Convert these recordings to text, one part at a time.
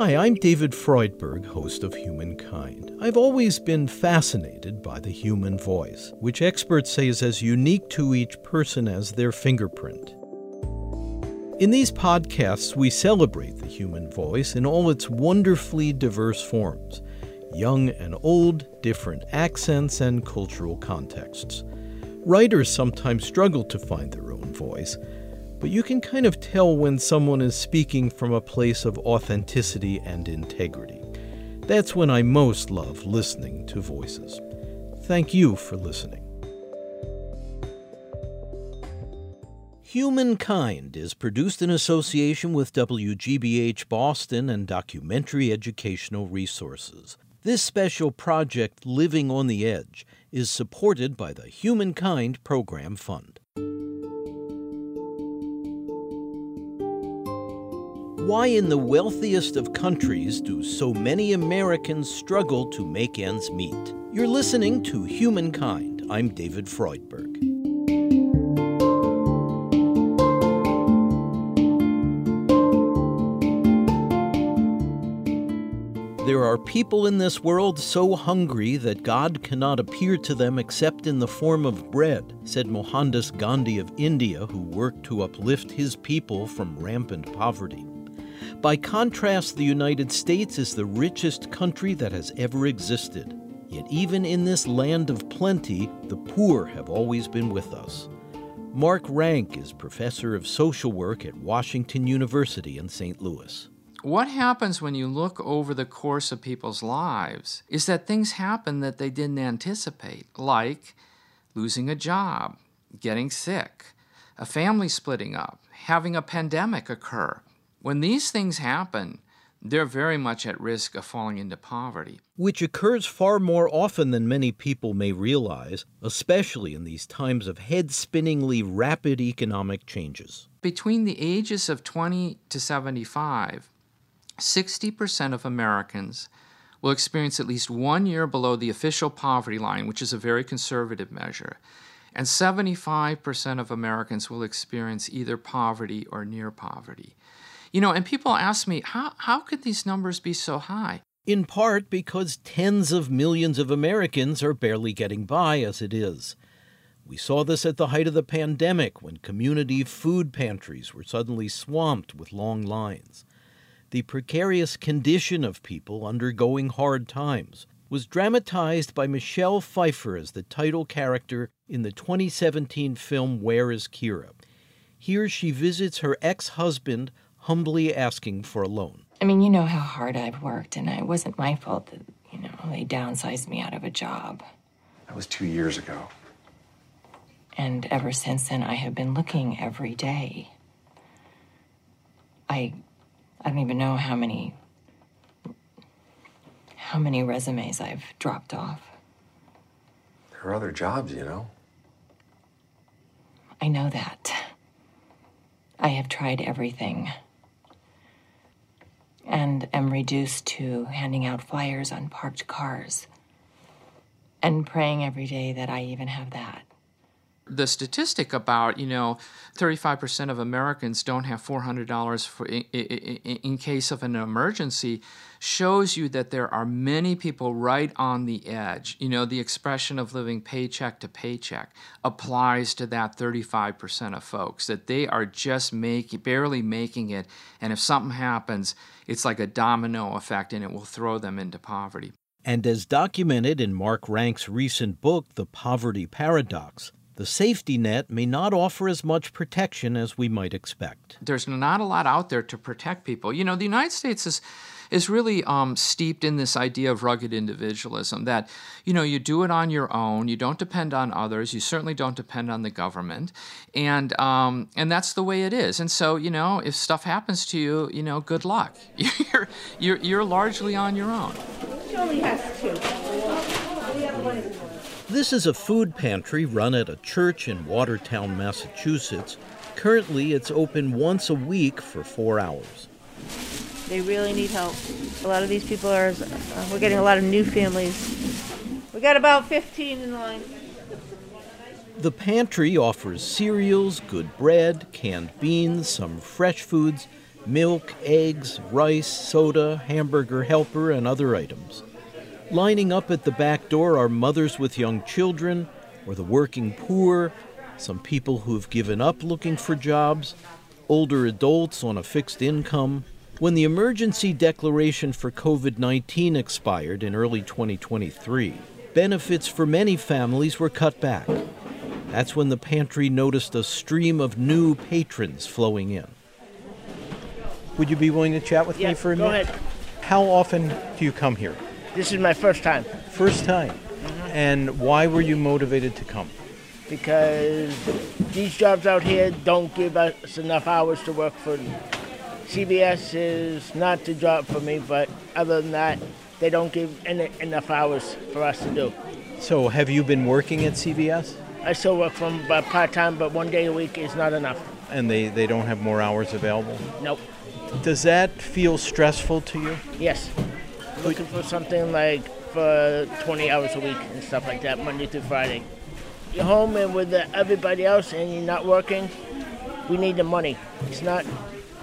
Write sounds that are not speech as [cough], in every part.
Hi, I'm David Freudberg, host of Humankind. I've always been fascinated by the human voice, which experts say is as unique to each person as their fingerprint. In these podcasts, we celebrate the human voice in all its wonderfully diverse forms young and old, different accents, and cultural contexts. Writers sometimes struggle to find their own voice, but you can kind of tell when someone is speaking from a place of authenticity and integrity. That's when I most love listening to voices. Thank you for listening. Humankind is produced in association with WGBH Boston and Documentary Educational Resources. This special project, Living on the Edge, is supported by the Humankind Program Fund. Why, in the wealthiest of countries, do so many Americans struggle to make ends meet? You're listening to Humankind. I'm David Freudberg. There are people in this world so hungry that God cannot appear to them except in the form of bread, said Mohandas Gandhi of India, who worked to uplift his people from rampant poverty. By contrast, the United States is the richest country that has ever existed. Yet, even in this land of plenty, the poor have always been with us. Mark Rank is professor of social work at Washington University in St. Louis what happens when you look over the course of people's lives is that things happen that they didn't anticipate, like losing a job, getting sick, a family splitting up, having a pandemic occur. When these things happen, they're very much at risk of falling into poverty. Which occurs far more often than many people may realize, especially in these times of head spinningly rapid economic changes. Between the ages of 20 to 75, 60% of Americans will experience at least one year below the official poverty line, which is a very conservative measure. And 75% of Americans will experience either poverty or near poverty. You know, and people ask me, how, how could these numbers be so high? In part because tens of millions of Americans are barely getting by as it is. We saw this at the height of the pandemic when community food pantries were suddenly swamped with long lines the precarious condition of people undergoing hard times was dramatized by Michelle Pfeiffer as the title character in the 2017 film Where is Kyra? Here she visits her ex husband, humbly asking for a loan. I mean, you know how hard I've worked, and it wasn't my fault that, you know, they downsized me out of a job. That was two years ago. And ever since then, I have been looking every day. I I don't even know how many how many resumes I've dropped off. There are other jobs, you know. I know that. I have tried everything and am reduced to handing out flyers on parked cars and praying every day that I even have that the statistic about you know 35% of Americans don't have $400 for in, in, in, case of an emergency shows you that there are many people right on the edge. You know, the expression of living paycheck to paycheck applies to that 35% of folks that they are just making barely making it and if something happens, it's like a domino effect and it will throw them into poverty. And as documented in Mark Rank's recent book, The Poverty Paradox, the safety net may not offer as much protection as we might expect. There's not a lot out there to protect people. You know, the United States is is really um, steeped in this idea of rugged individualism that you know you do it on your own you don't depend on others you certainly don't depend on the government and um, and that's the way it is and so you know if stuff happens to you you know good luck [laughs] you're you're, you're largely on your own she only has two this is a food pantry run at a church in Watertown, Massachusetts. Currently, it's open once a week for four hours. They really need help. A lot of these people are, uh, we're getting a lot of new families. We got about 15 in line. The pantry offers cereals, good bread, canned beans, some fresh foods, milk, eggs, rice, soda, hamburger helper, and other items. Lining up at the back door are mothers with young children, or the working poor, some people who've given up looking for jobs, older adults on a fixed income. When the emergency declaration for COVID 19 expired in early 2023, benefits for many families were cut back. That's when the pantry noticed a stream of new patrons flowing in. Would you be willing to chat with Yeah, me for a go minute? ahead. How often do you come here? This is my first time First time. Mm-hmm. And why were you motivated to come? because these jobs out here don't give us enough hours to work for. CVS is not the job for me, but other than that, they don't give en- enough hours for us to do. So, have you been working at CVS? I still work from about part time, but one day a week is not enough. And they, they don't have more hours available? Nope. Does that feel stressful to you? Yes. Looking for something like for 20 hours a week and stuff like that, Monday through Friday. You're home and with everybody else and you're not working, we need the money. It's not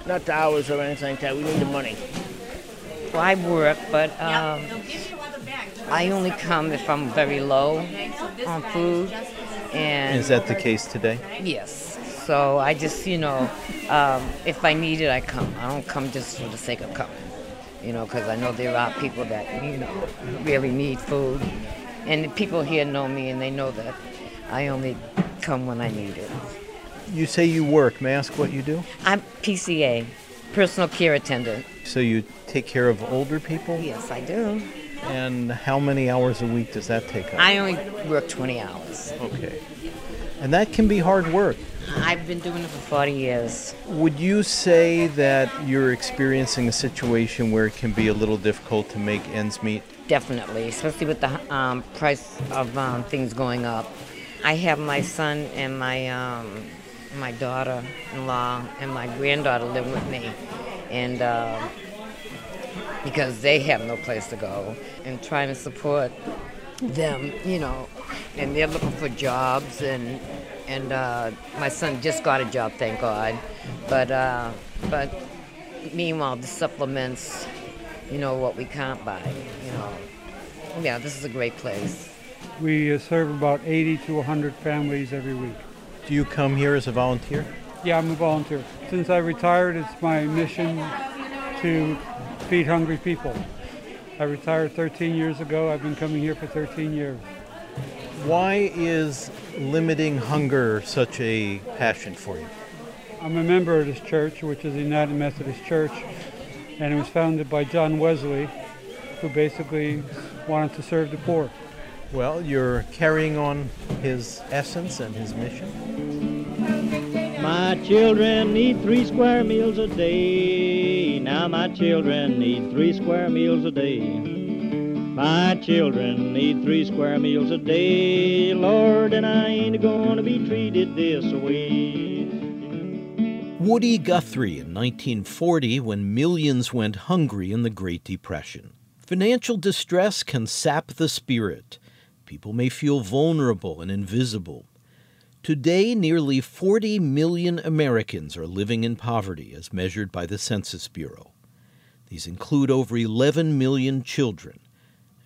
not the hours or anything like that. We need the money. Well, I work, but um, I only come if I'm very low on food. And Is that the case today? yes, so I just, you know, um, if I need it, I come. I don't come just for the sake of coming, you know, because I know there are people that, you know, really need food. And the people here know me and they know that I only come when I need it. You say you work. May I ask what you do? I'm PCA, personal care attendant. So, you take care of older people? Yes, I do. And how many hours a week does that take up? I only work 20 hours. Okay. And that can be hard work. I've been doing it for 40 years. Would you say that you're experiencing a situation where it can be a little difficult to make ends meet? Definitely, especially with the um, price of um, things going up. I have my son and my um, my daughter-in-law and my granddaughter live with me, and uh, because they have no place to go, and trying to support them, you know, and they're looking for jobs, and and uh, my son just got a job, thank God, but uh, but meanwhile the supplements, you know, what we can't buy, you know. Yeah, this is a great place. We uh, serve about 80 to 100 families every week. Do you come here as a volunteer? Yeah, I'm a volunteer. Since I retired, it's my mission to feed hungry people. I retired 13 years ago. I've been coming here for 13 years. Why is limiting hunger such a passion for you? I'm a member of this church, which is the United Methodist Church, and it was founded by John Wesley, who basically wanted to serve the poor. Well, you're carrying on his essence and his mission. My children need three square meals a day. Now my children need three square meals a day. My children need three square meals a day. Lord, and I ain't gonna be treated this way. Woody Guthrie in 1940 when millions went hungry in the Great Depression. Financial distress can sap the spirit. People may feel vulnerable and invisible. Today, nearly 40 million Americans are living in poverty as measured by the Census Bureau. These include over 11 million children,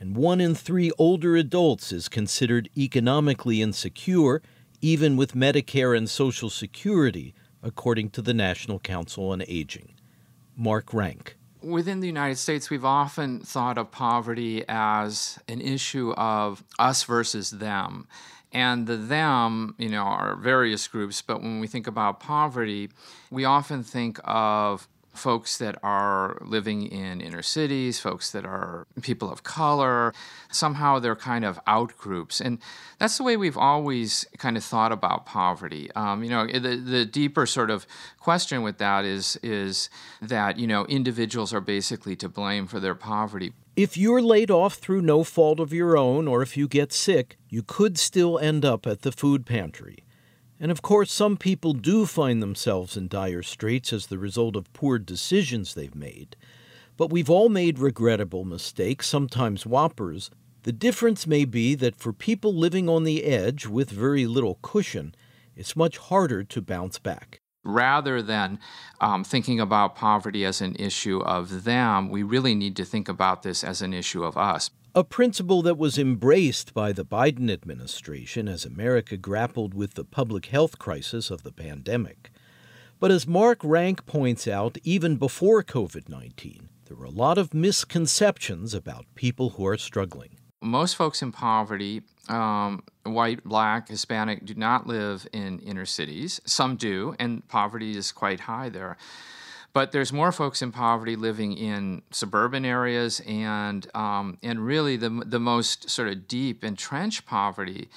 and one in three older adults is considered economically insecure, even with Medicare and Social Security, according to the National Council on Aging. Mark Rank. Within the United States, we've often thought of poverty as an issue of us versus them. And the them, you know, are various groups, but when we think about poverty, we often think of folks that are living in inner cities, folks that are people of color. Somehow they're kind of out groups. And that's the way we've always kind of thought about poverty. Um, you know, the, the deeper sort of question with that is, is that, you know, individuals are basically to blame for their poverty. If you're laid off through no fault of your own, or if you get sick, you could still end up at the food pantry. And of course, some people do find themselves in dire straits as the result of poor decisions they've made. But we've all made regrettable mistakes, sometimes whoppers. The difference may be that for people living on the edge with very little cushion, it's much harder to bounce back. Rather than um, thinking about poverty as an issue of them, we really need to think about this as an issue of us. A principle that was embraced by the Biden administration as America grappled with the public health crisis of the pandemic. But as Mark Rank points out, even before COVID 19, there were a lot of misconceptions about people who are struggling. Most folks in poverty, um, white, black, Hispanic, do not live in inner cities. Some do, and poverty is quite high there. But there's more folks in poverty living in suburban areas, and um, and really the the most sort of deep entrenched poverty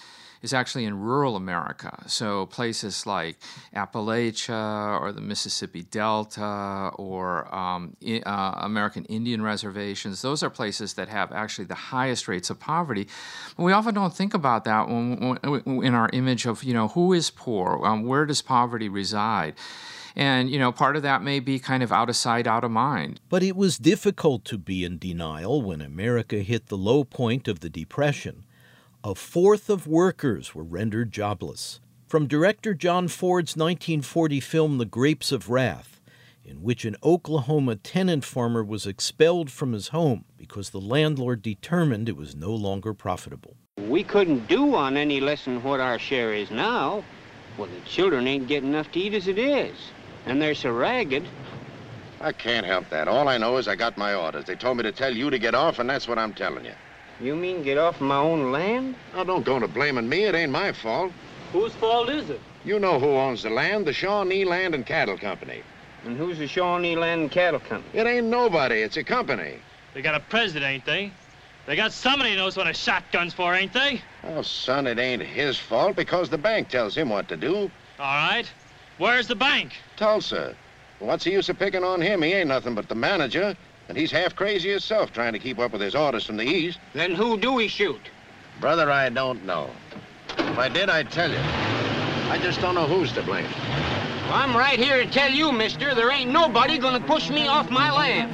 is actually in rural America. So places like Appalachia or the Mississippi Delta or um, uh, American Indian reservations, those are places that have actually the highest rates of poverty. But we often don't think about that when, when, in our image of, you know, who is poor? Um, where does poverty reside? And, you know, part of that may be kind of out of sight, out of mind. But it was difficult to be in denial when America hit the low point of the Depression a fourth of workers were rendered jobless. From director John Ford's 1940 film The Grapes of Wrath, in which an Oklahoma tenant farmer was expelled from his home because the landlord determined it was no longer profitable. We couldn't do on any less than what our share is now. Well, the children ain't getting enough to eat as it is, and they're so ragged. I can't help that. All I know is I got my orders. They told me to tell you to get off, and that's what I'm telling you. You mean get off my own land? Now, don't go to blaming me. It ain't my fault. Whose fault is it? You know who owns the land, the Shawnee Land and Cattle Company. And who's the Shawnee Land and Cattle Company? It ain't nobody. It's a company. They got a president, ain't they? They got somebody who knows what a shotgun's for, ain't they? Oh, son, it ain't his fault because the bank tells him what to do. All right. Where's the bank? Tulsa. What's the use of picking on him? He ain't nothing but the manager. And he's half crazy himself trying to keep up with his orders from the east. Then who do we shoot? Brother, I don't know. If I did, I'd tell you. I just don't know who's to blame. Well, I'm right here to tell you, mister, there ain't nobody gonna push me off my land.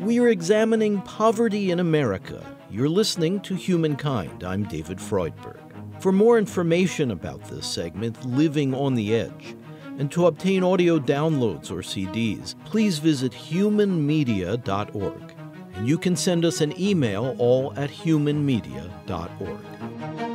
We are examining poverty in America. You're listening to Humankind. I'm David Freudberg. For more information about this segment, Living on the Edge, and to obtain audio downloads or CDs, please visit humanmedia.org. And you can send us an email all at humanmedia.org.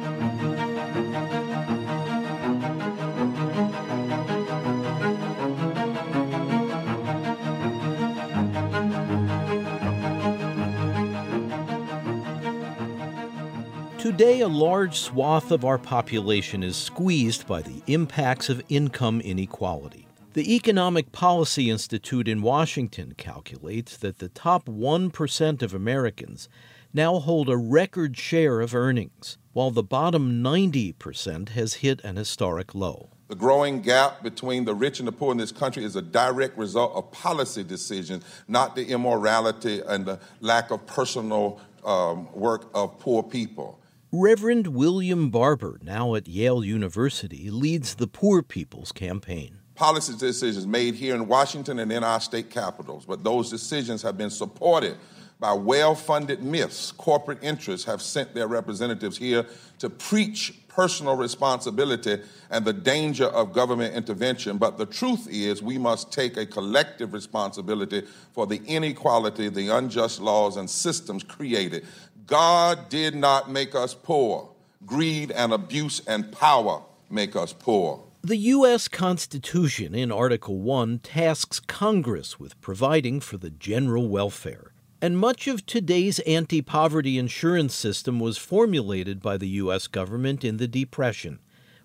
Today, a large swath of our population is squeezed by the impacts of income inequality. The Economic Policy Institute in Washington calculates that the top 1% of Americans now hold a record share of earnings, while the bottom 90% has hit an historic low. The growing gap between the rich and the poor in this country is a direct result of policy decisions, not the immorality and the lack of personal um, work of poor people. Reverend William Barber, now at Yale University, leads the Poor People's Campaign. Policy decisions made here in Washington and in our state capitals, but those decisions have been supported by well funded myths. Corporate interests have sent their representatives here to preach personal responsibility and the danger of government intervention. But the truth is, we must take a collective responsibility for the inequality, the unjust laws, and systems created God did not make us poor. Greed and abuse and power make us poor. The U.S. Constitution in Article 1 tasks Congress with providing for the general welfare. And much of today's anti poverty insurance system was formulated by the U.S. government in the Depression,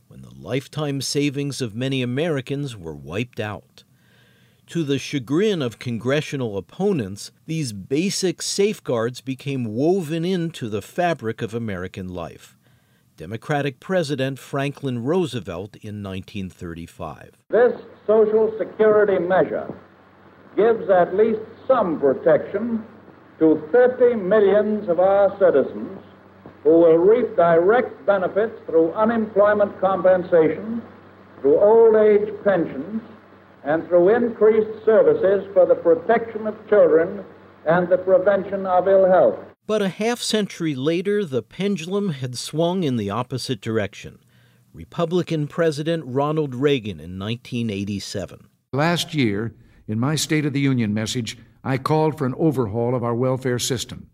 when the lifetime savings of many Americans were wiped out. To the chagrin of congressional opponents, these basic safeguards became woven into the fabric of American life. Democratic President Franklin Roosevelt in 1935. This Social Security measure gives at least some protection to 30 millions of our citizens who will reap direct benefits through unemployment compensation, through old age pensions, and through increased services for the protection of children and the prevention of ill health. But a half century later, the pendulum had swung in the opposite direction. Republican President Ronald Reagan in 1987. Last year, in my State of the Union message, I called for an overhaul of our welfare system.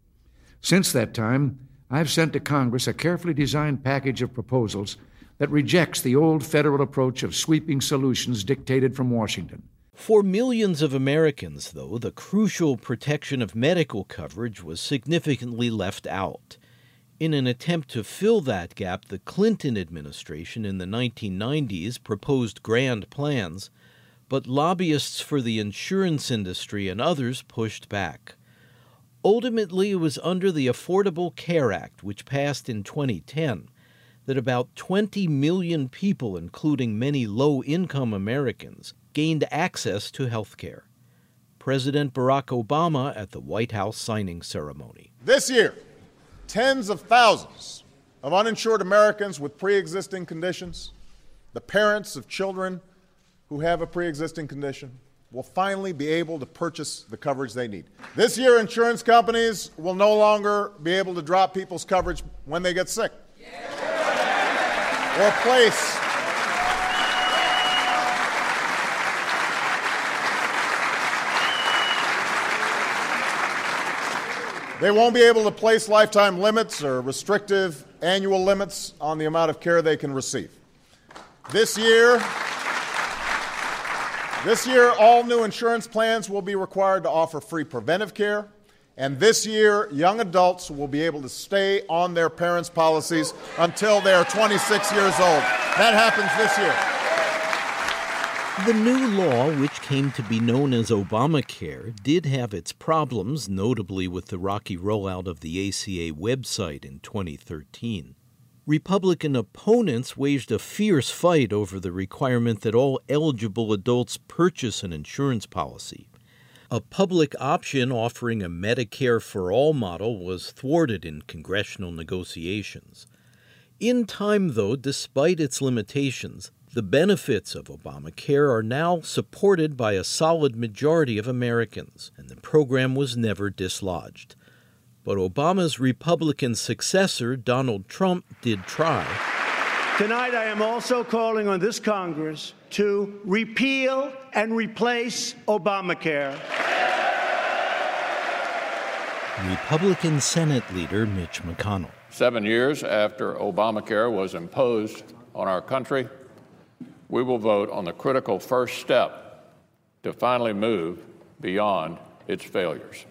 Since that time, I've sent to Congress a carefully designed package of proposals that rejects the old federal approach of sweeping solutions dictated from Washington. For millions of Americans, though, the crucial protection of medical coverage was significantly left out. In an attempt to fill that gap, the Clinton administration in the 1990s proposed grand plans, but lobbyists for the insurance industry and others pushed back. Ultimately, it was under the Affordable Care Act, which passed in 2010, that about 20 million people, including many low income Americans, gained access to health care. President Barack Obama at the White House signing ceremony. This year, tens of thousands of uninsured Americans with pre existing conditions, the parents of children who have a pre existing condition, will finally be able to purchase the coverage they need. This year, insurance companies will no longer be able to drop people's coverage when they get sick or place They won't be able to place lifetime limits or restrictive annual limits on the amount of care they can receive. This year, this year, all new insurance plans will be required to offer free preventive care. And this year, young adults will be able to stay on their parents' policies until they are 26 years old. That happens this year. The new law, which came to be known as Obamacare, did have its problems, notably with the rocky rollout of the ACA website in 2013. Republican opponents waged a fierce fight over the requirement that all eligible adults purchase an insurance policy. A public option offering a Medicare for all model was thwarted in congressional negotiations. In time, though, despite its limitations, the benefits of Obamacare are now supported by a solid majority of Americans, and the program was never dislodged. But Obama's Republican successor, Donald Trump, did try. Tonight, I am also calling on this Congress to repeal and replace Obamacare. Republican Senate leader Mitch McConnell. Seven years after Obamacare was imposed on our country, we will vote on the critical first step to finally move beyond its failures.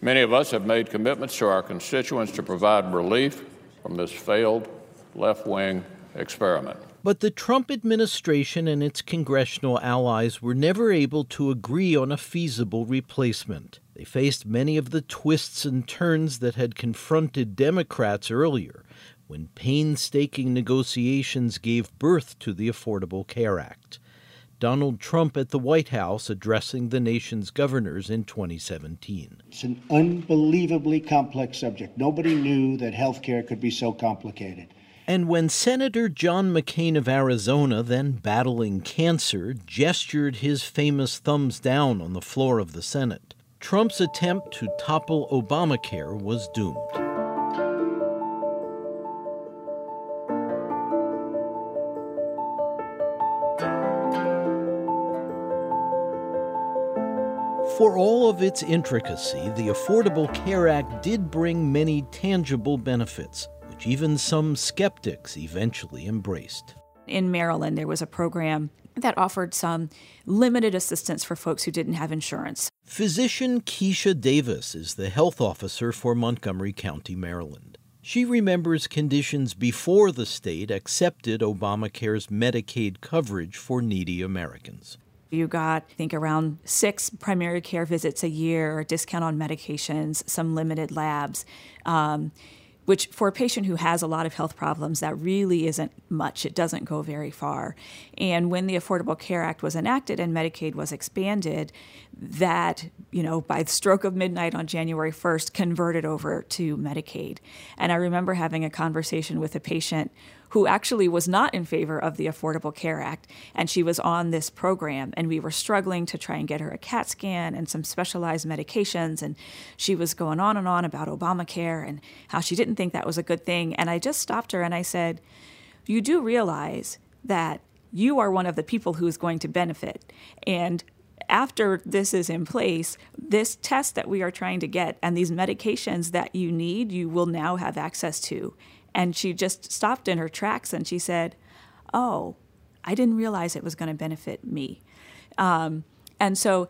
Many of us have made commitments to our constituents to provide relief from this failed left wing experiment. But the Trump administration and its congressional allies were never able to agree on a feasible replacement. They faced many of the twists and turns that had confronted Democrats earlier when painstaking negotiations gave birth to the Affordable Care Act. Donald Trump at the White House addressing the nation's governors in 2017. It's an unbelievably complex subject. Nobody knew that health care could be so complicated. And when Senator John McCain of Arizona, then battling cancer, gestured his famous thumbs down on the floor of the Senate, Trump's attempt to topple Obamacare was doomed. For all of its intricacy, the Affordable Care Act did bring many tangible benefits, which even some skeptics eventually embraced. In Maryland, there was a program that offered some limited assistance for folks who didn't have insurance. Physician Kisha Davis is the health officer for Montgomery County, Maryland. She remembers conditions before the state accepted Obamacare's Medicaid coverage for needy Americans. You got, I think, around six primary care visits a year, a discount on medications, some limited labs. Um, which for a patient who has a lot of health problems, that really isn't much. It doesn't go very far. And when the Affordable Care Act was enacted and Medicaid was expanded, that you know by the stroke of midnight on January 1st converted over to Medicaid. And I remember having a conversation with a patient who actually was not in favor of the Affordable Care Act and she was on this program and we were struggling to try and get her a CAT scan and some specialized medications and she was going on and on about Obamacare and how she didn't think that was a good thing and I just stopped her and I said, "You do realize that you are one of the people who is going to benefit. And after this is in place, this test that we are trying to get and these medications that you need, you will now have access to. And she just stopped in her tracks and she said, Oh, I didn't realize it was going to benefit me. Um, and so,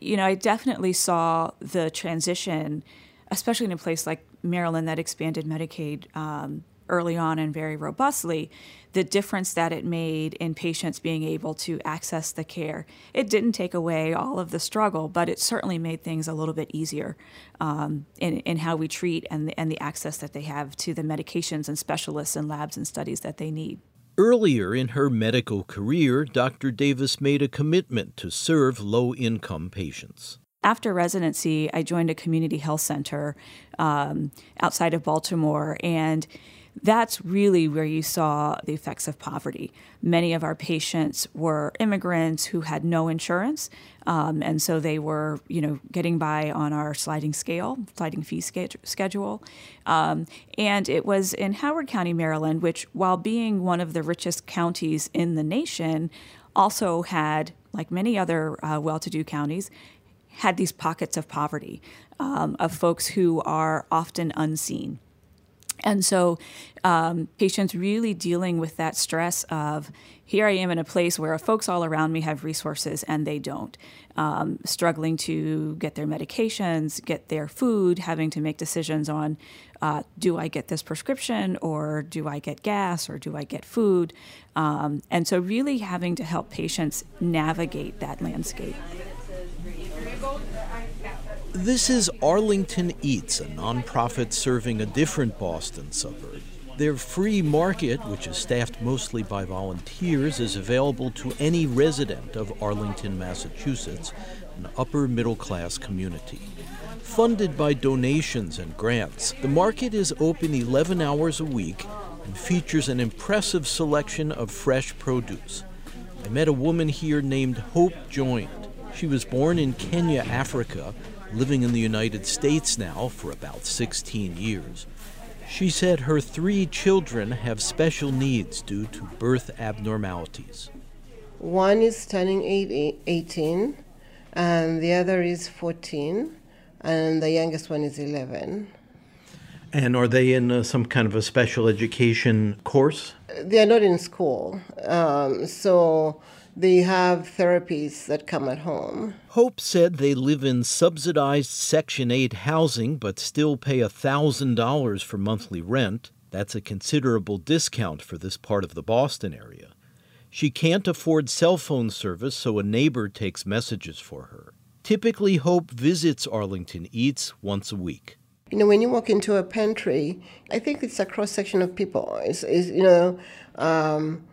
you know, I definitely saw the transition, especially in a place like Maryland that expanded Medicaid um, early on and very robustly, the difference that it made in patients being able to access the care. It didn't take away all of the struggle, but it certainly made things a little bit easier um, in, in how we treat and the, and the access that they have to the medications and specialists and labs and studies that they need. Earlier in her medical career, Dr. Davis made a commitment to serve low income patients. After residency, I joined a community health center um, outside of Baltimore, and that's really where you saw the effects of poverty. Many of our patients were immigrants who had no insurance, um, and so they were, you know, getting by on our sliding scale, sliding fee schedule. Um, and it was in Howard County, Maryland, which, while being one of the richest counties in the nation, also had, like many other uh, well-to-do counties, had these pockets of poverty um, of folks who are often unseen. And so, um, patients really dealing with that stress of here I am in a place where folks all around me have resources and they don't, um, struggling to get their medications, get their food, having to make decisions on uh, do I get this prescription or do I get gas or do I get food? Um, and so, really having to help patients navigate that landscape. This is Arlington Eats, a nonprofit serving a different Boston suburb. Their free market, which is staffed mostly by volunteers, is available to any resident of Arlington, Massachusetts, an upper middle class community. Funded by donations and grants, the market is open 11 hours a week and features an impressive selection of fresh produce. I met a woman here named Hope Joined. She was born in Kenya, Africa, living in the United States now for about 16 years. She said her three children have special needs due to birth abnormalities. One is turning 18, and the other is 14, and the youngest one is 11. And are they in uh, some kind of a special education course? They are not in school. Um, so they have therapies that come at home. Hope said they live in subsidized Section 8 housing but still pay $1,000 for monthly rent. That's a considerable discount for this part of the Boston area. She can't afford cell phone service, so a neighbor takes messages for her. Typically, Hope visits Arlington Eats once a week. You know, when you walk into a pantry, I think it's a cross section of people. It's, it's you know, um,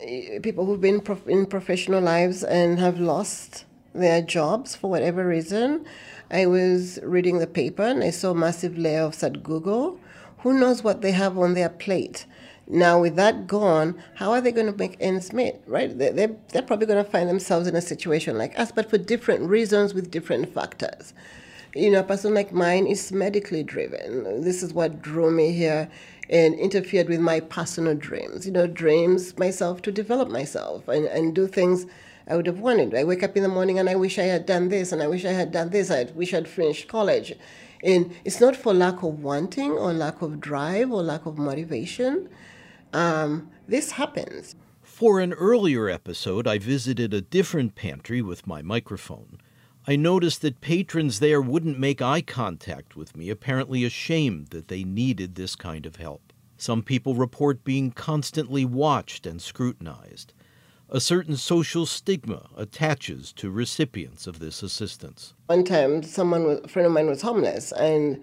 Eh, people who've been in professional lives and have lost their jobs for whatever reason. I was reading the paper and I saw massive layoffs at Google. Who knows what they have on their plate? Now, with that gone, how are they going to make ends meet, right? They're, they're probably going to find themselves in a situation like us, but for different reasons with different factors. You know, a person like mine is medically driven. This is what drew me here and interfered with my personal dreams. You know, dreams myself to develop myself and, and do things I would have wanted. I wake up in the morning and I wish I had done this and I wish I had done this. I wish I'd finished college. And it's not for lack of wanting or lack of drive or lack of motivation. Um, this happens. For an earlier episode, I visited a different pantry with my microphone. I noticed that patrons there wouldn't make eye contact with me, apparently ashamed that they needed this kind of help. Some people report being constantly watched and scrutinized. A certain social stigma attaches to recipients of this assistance. One time, someone, a friend of mine was homeless, and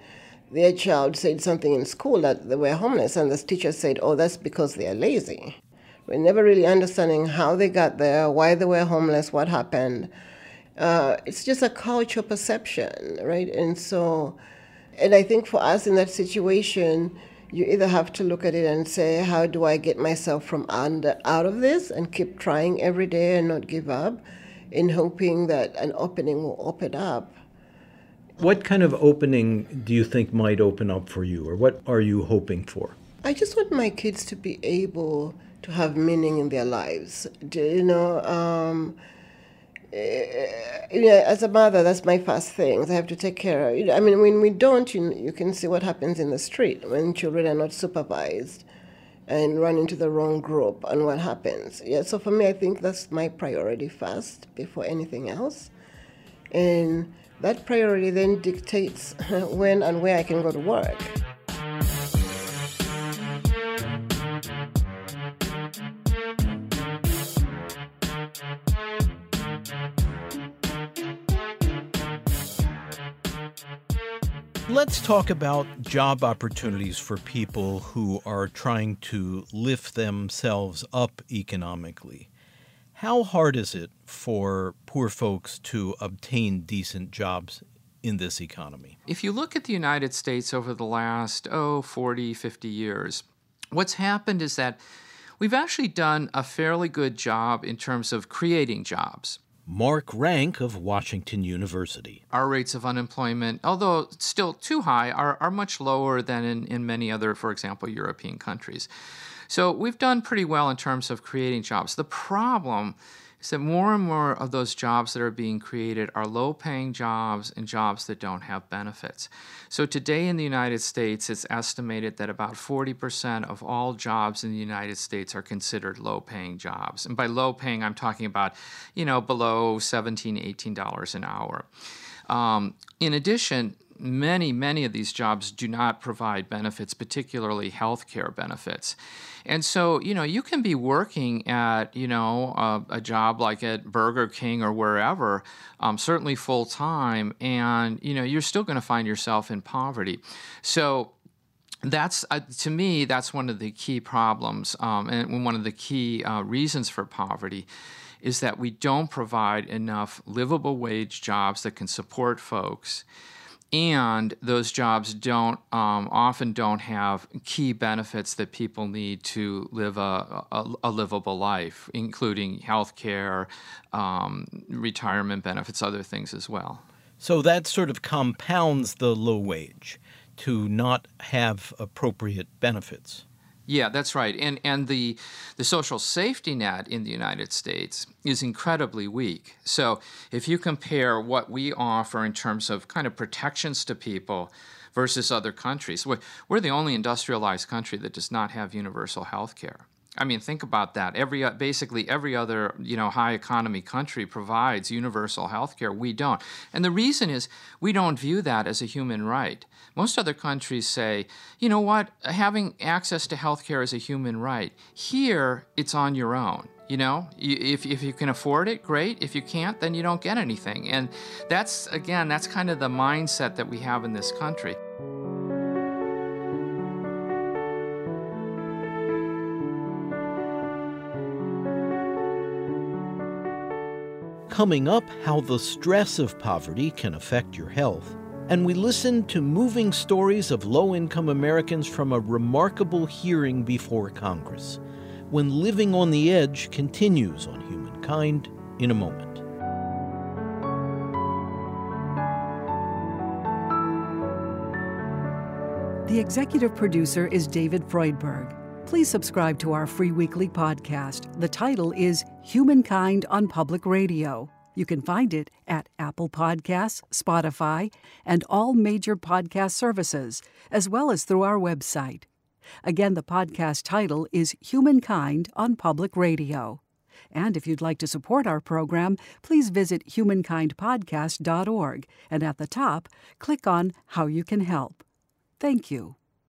their child said something in school that they were homeless, and the teacher said, Oh, that's because they are lazy. We're never really understanding how they got there, why they were homeless, what happened. Uh, it's just a cultural perception, right? And so, and I think for us in that situation, you either have to look at it and say, how do I get myself from under out of this, and keep trying every day and not give up, in hoping that an opening will open up. What kind of opening do you think might open up for you, or what are you hoping for? I just want my kids to be able to have meaning in their lives. Do you know? Um, Eh, you know, as a mother, that's my first thing. I have to take care of. You know, I mean, when we don't, you, you can see what happens in the street when children are not supervised and run into the wrong group and what happens. Yeah, so for me, I think that's my priority first before anything else. And that priority then dictates [laughs] when and where I can go to work. Let's talk about job opportunities for people who are trying to lift themselves up economically. How hard is it for poor folks to obtain decent jobs in this economy? If you look at the United States over the last, oh, 40, 50 years, what's happened is that we've actually done a fairly good job in terms of creating jobs. Mark Rank of Washington University. Our rates of unemployment, although still too high, are, are much lower than in, in many other, for example, European countries. So we've done pretty well in terms of creating jobs. The problem that more and more of those jobs that are being created are low paying jobs and jobs that don't have benefits. So today in the United States, it's estimated that about 40% of all jobs in the United States are considered low paying jobs. And by low paying, I'm talking about, you know, below $17, $18 an hour. Um, in addition, many, many of these jobs do not provide benefits, particularly health care benefits. And so, you know, you can be working at, you know, a, a job like at Burger King or wherever, um, certainly full time, and, you know, you're still going to find yourself in poverty. So, that's uh, to me that's one of the key problems um, and one of the key uh, reasons for poverty is that we don't provide enough livable wage jobs that can support folks and those jobs don't um, often don't have key benefits that people need to live a, a, a livable life, including health care, um, retirement benefits, other things as well. So that sort of compounds the low wage to not have appropriate benefits. Yeah, that's right. And and the the social safety net in the United States is incredibly weak. So if you compare what we offer in terms of kind of protections to people versus other countries, we're, we're the only industrialized country that does not have universal health care. I mean, think about that. Every uh, basically every other you know high economy country provides universal health care. We don't, and the reason is we don't view that as a human right. Most other countries say, you know what, having access to health care is a human right. Here, it's on your own. You know, if, if you can afford it, great. If you can't, then you don't get anything. And that's, again, that's kind of the mindset that we have in this country. Coming up, how the stress of poverty can affect your health. And we listen to moving stories of low income Americans from a remarkable hearing before Congress. When Living on the Edge continues on Humankind in a moment. The executive producer is David Freudberg. Please subscribe to our free weekly podcast. The title is Humankind on Public Radio. You can find it at Apple Podcasts, Spotify, and all major podcast services, as well as through our website. Again, the podcast title is Humankind on Public Radio. And if you'd like to support our program, please visit humankindpodcast.org and at the top, click on How You Can Help. Thank you.